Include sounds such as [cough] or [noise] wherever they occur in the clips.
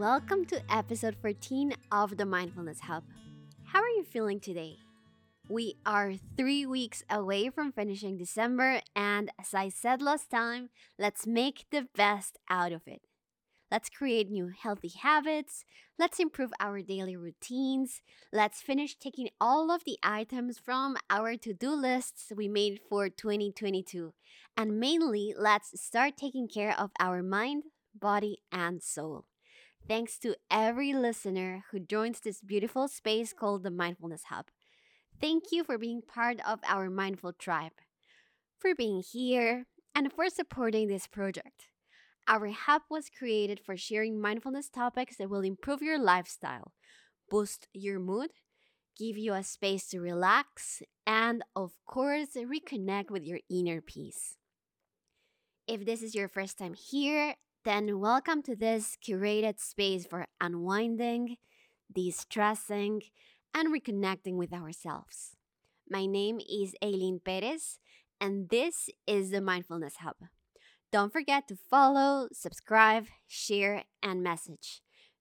welcome to episode 14 of the Mindfulness Hub. How are you feeling today? We are three weeks away from finishing December, and as I said last time, let's make the best out of it. Let's create new healthy habits. Let's improve our daily routines. Let's finish taking all of the items from our to do lists we made for 2022. And mainly, let's start taking care of our mind, body, and soul. Thanks to every listener who joins this beautiful space called the Mindfulness Hub. Thank you for being part of our mindful tribe, for being here, and for supporting this project. Our hub was created for sharing mindfulness topics that will improve your lifestyle, boost your mood, give you a space to relax, and of course, reconnect with your inner peace. If this is your first time here, then welcome to this curated space for unwinding, de stressing, and reconnecting with ourselves. My name is Aileen Perez, and this is the Mindfulness Hub. Don't forget to follow, subscribe, share, and message.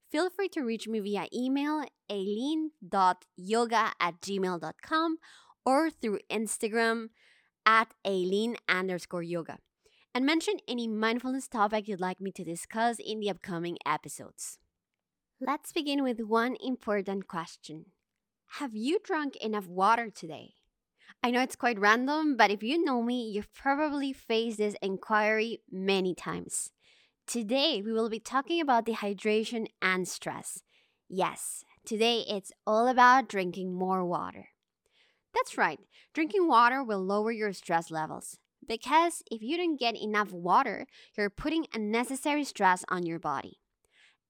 Feel free to reach me via email aileen.yoga at gmail.com or through Instagram at aileen underscore yoga. And mention any mindfulness topic you'd like me to discuss in the upcoming episodes. Let's begin with one important question Have you drunk enough water today? I know it's quite random, but if you know me, you've probably faced this inquiry many times. Today, we will be talking about dehydration and stress. Yes, today it's all about drinking more water. That's right, drinking water will lower your stress levels. Because if you don't get enough water, you're putting unnecessary stress on your body.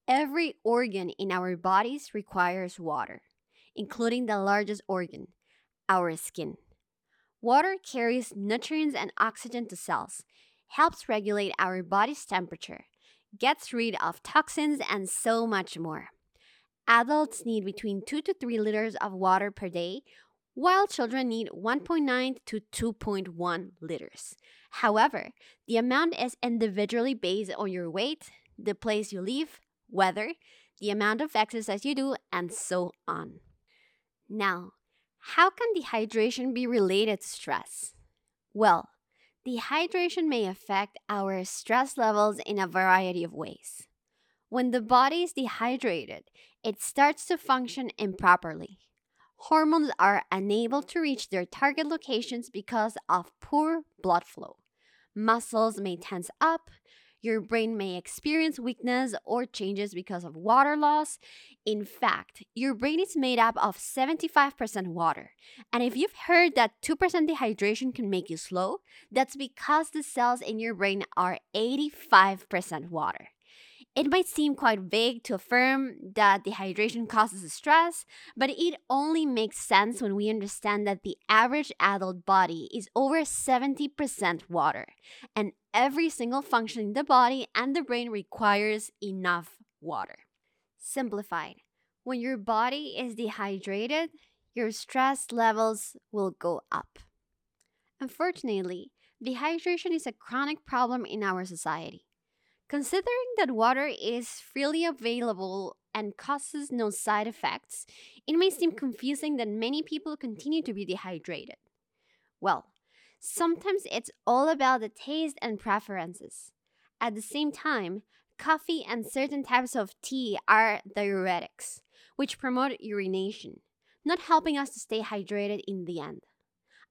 Every organ in our bodies requires water, including the largest organ, our skin. Water carries nutrients and oxygen to cells, helps regulate our body's temperature, gets rid of toxins, and so much more. Adults need between 2 to 3 liters of water per day, while children need 1.9 to 2.1 liters. However, the amount is individually based on your weight, the place you live, weather, the amount of exercise you do, and so on. Now, how can dehydration be related to stress? Well, dehydration may affect our stress levels in a variety of ways. When the body is dehydrated, it starts to function improperly. Hormones are unable to reach their target locations because of poor blood flow. Muscles may tense up, your brain may experience weakness or changes because of water loss. In fact, your brain is made up of 75% water. And if you've heard that 2% dehydration can make you slow, that's because the cells in your brain are 85% water. It might seem quite vague to affirm that dehydration causes stress, but it only makes sense when we understand that the average adult body is over 70% water, and every single function in the body and the brain requires enough water. Simplified, when your body is dehydrated, your stress levels will go up. Unfortunately, dehydration is a chronic problem in our society. Considering that water is freely available and causes no side effects, it may seem confusing that many people continue to be dehydrated. Well, sometimes it's all about the taste and preferences. At the same time, coffee and certain types of tea are diuretics, which promote urination, not helping us to stay hydrated in the end.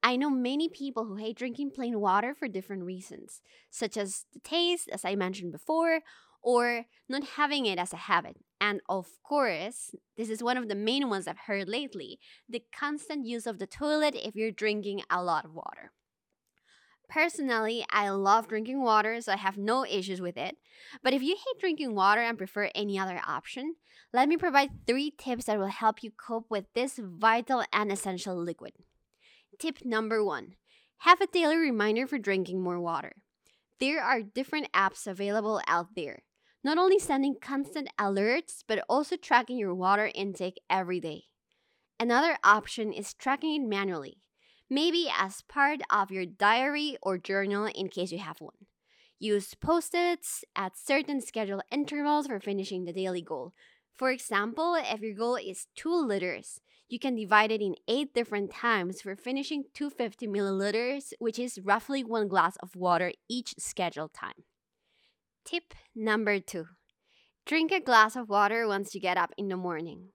I know many people who hate drinking plain water for different reasons, such as the taste, as I mentioned before, or not having it as a habit. And of course, this is one of the main ones I've heard lately the constant use of the toilet if you're drinking a lot of water. Personally, I love drinking water, so I have no issues with it. But if you hate drinking water and prefer any other option, let me provide three tips that will help you cope with this vital and essential liquid. Tip number one have a daily reminder for drinking more water. There are different apps available out there, not only sending constant alerts, but also tracking your water intake every day. Another option is tracking it manually, maybe as part of your diary or journal in case you have one. Use post its at certain scheduled intervals for finishing the daily goal. For example, if your goal is 2 liters, you can divide it in 8 different times for finishing 250 milliliters, which is roughly one glass of water each scheduled time. Tip number 2 Drink a glass of water once you get up in the morning.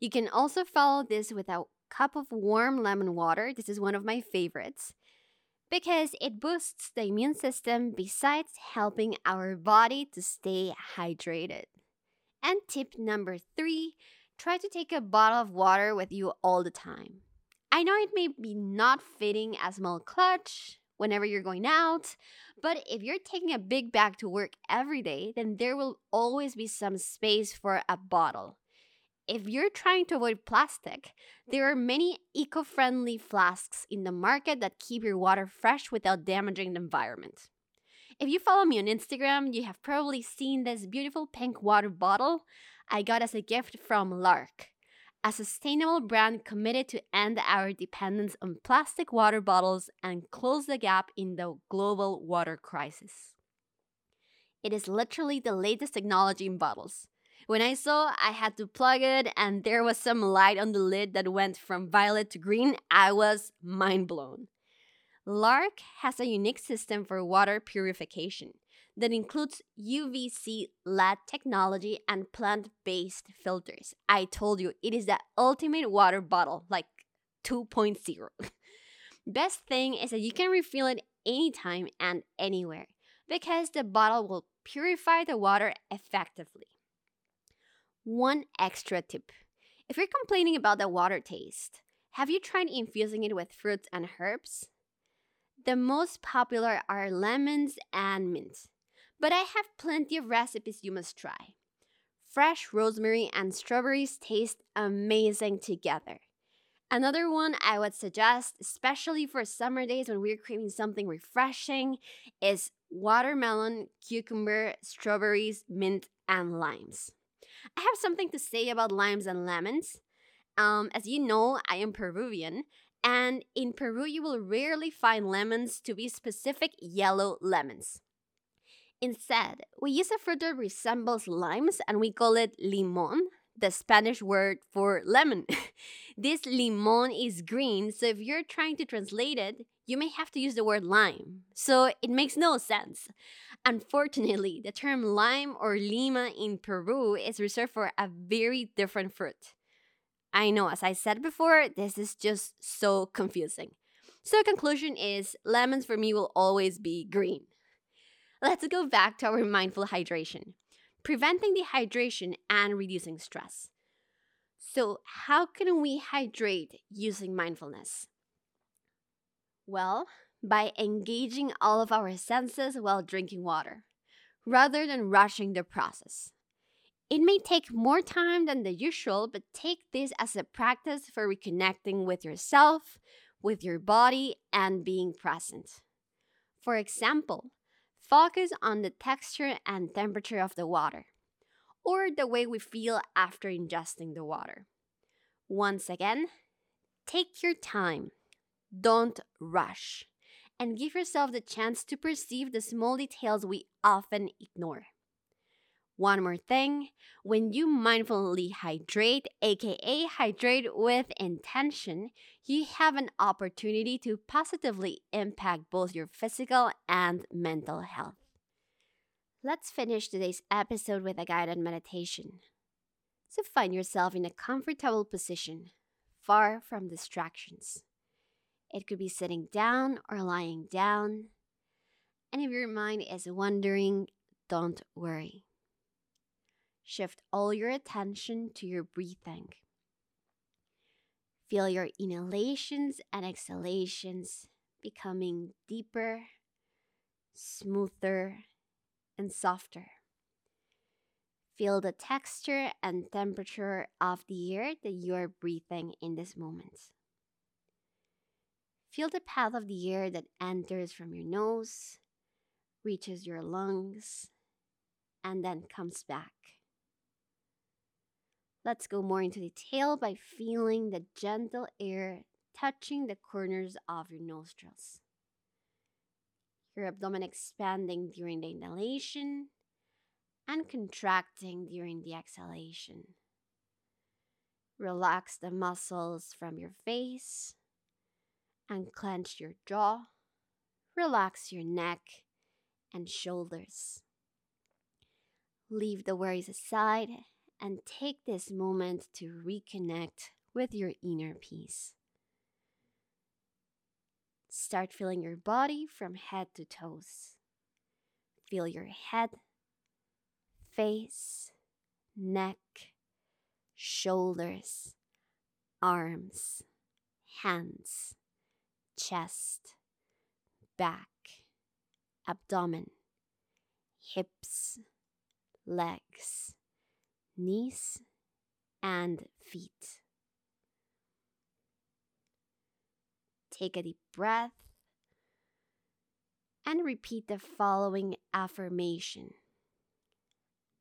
You can also follow this with a cup of warm lemon water. This is one of my favorites because it boosts the immune system besides helping our body to stay hydrated. And tip number three try to take a bottle of water with you all the time. I know it may be not fitting a small clutch whenever you're going out, but if you're taking a big bag to work every day, then there will always be some space for a bottle if you're trying to avoid plastic, there are many eco friendly flasks in the market that keep your water fresh without damaging the environment. If you follow me on Instagram, you have probably seen this beautiful pink water bottle I got as a gift from LARQ, a sustainable brand committed to end our dependence on plastic water bottles and close the gap in the global water crisis. It is literally the latest technology in bottles when I saw I had to plug it and there was some light on the lid that went from violet to green, I was mind blown. LARQ has a unique system for water purification that includes UVC LED technology and plant based filters. I told you, it is the ultimate water bottle, like 2.0. [laughs] Best thing is that you can refill it anytime and anywhere because the bottle will purify the water effectively. One extra tip if you're complaining about the water taste, have you tried infusing it with fruits and herbs? The most popular are lemons and mint, but I have plenty of recipes you must try. Fresh rosemary and strawberries taste amazing together. Another one I would suggest, especially for summer days when we're craving something refreshing, is watermelon, cucumber, strawberries, mint, and limes. I have something to say about limes and lemons. Um, as you know, I am Peruvian, and in Peru, you will rarely find lemons to be specific yellow lemons. Instead, we use a fruit that resembles limes and we call it limon, the Spanish word for lemon. [laughs] this limon is green, so if you're trying to translate it, you may have to use the word lime. So it makes no sense. Unfortunately, the term lime or lima in Peru is reserved for a very different fruit. I know, as I said before, this is just so confusing. So, the conclusion is lemons for me will always be green. Let's go back to our mindful hydration, preventing dehydration and reducing stress. So, how can we hydrate using mindfulness? Well, by engaging all of our senses while drinking water, rather than rushing the process. It may take more time than the usual, but take this as a practice for reconnecting with yourself, with your body, and being present. For example, focus on the texture and temperature of the water, or the way we feel after ingesting the water. Once again, take your time. Don't rush and give yourself the chance to perceive the small details we often ignore. One more thing when you mindfully hydrate, aka hydrate with intention, you have an opportunity to positively impact both your physical and mental health. Let's finish today's episode with a guided meditation. So find yourself in a comfortable position, far from distractions. It could be sitting down or lying down. And if your mind is wandering, don't worry. Shift all your attention to your breathing. Feel your inhalations and exhalations becoming deeper, smoother, and softer. Feel the texture and temperature of the air that you are breathing in this moment. Feel the path of the air that enters from your nose, reaches your lungs, and then comes back. Let's go more into detail by feeling the gentle air touching the corners of your nostrils. your abdomen expanding during the inhalation and contracting during the exhalation. Relax the muscles from your face and clench your jaw. Relax your neck and shoulders. Leave the worries aside and take this moment to reconnect with your inner peace. Start feeling your body from head to toes. Feel your head, face, neck, shoulders, arms, hands, chest, back, abdomen, hips, legs, knees, and feet. Take a deep breath and repeat the following affirmation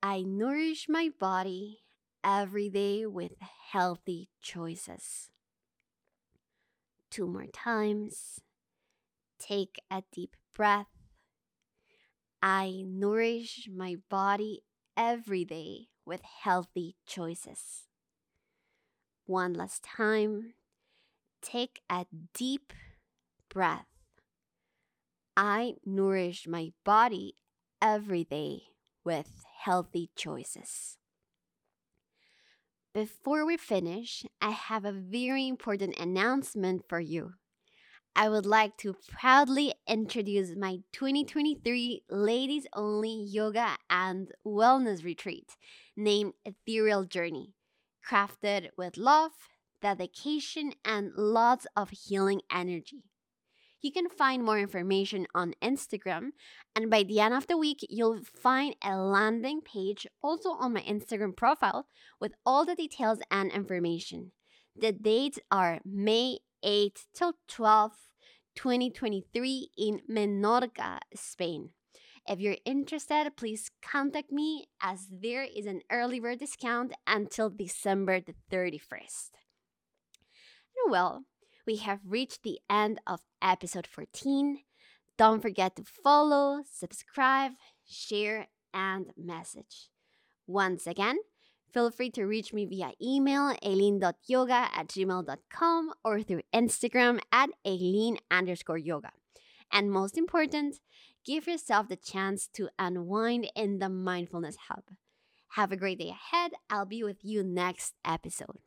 I nourish my body every day with healthy choices. Two more times. Take a deep breath. I nourish my body every day with healthy choices. One last time. Take a deep breath. I nourish my body every day with healthy choices. Before we finish, I have a very important announcement for you. I would like to proudly introduce my 2023 ladies only yoga and wellness retreat named Ethereal Journey, crafted with love, dedication, and lots of healing energy. You can find more information on Instagram, and by the end of the week, you'll find a landing page also on my Instagram profile with all the details and information. The dates are May 8th till 12th, 2023 in Menorca, Spain. If you're interested, please contact me as there is an early bird discount until December the 31st. Well, we have reached the end of episode 14. Don't forget to follow, subscribe, share, and message. Once again, feel free to reach me via email aileen.yoga at gmail.com or through Instagram at aileen underscore yoga. And most important, give yourself the chance to unwind in the Mindfulness Hub. Have a great day ahead. I'll be with you next episode.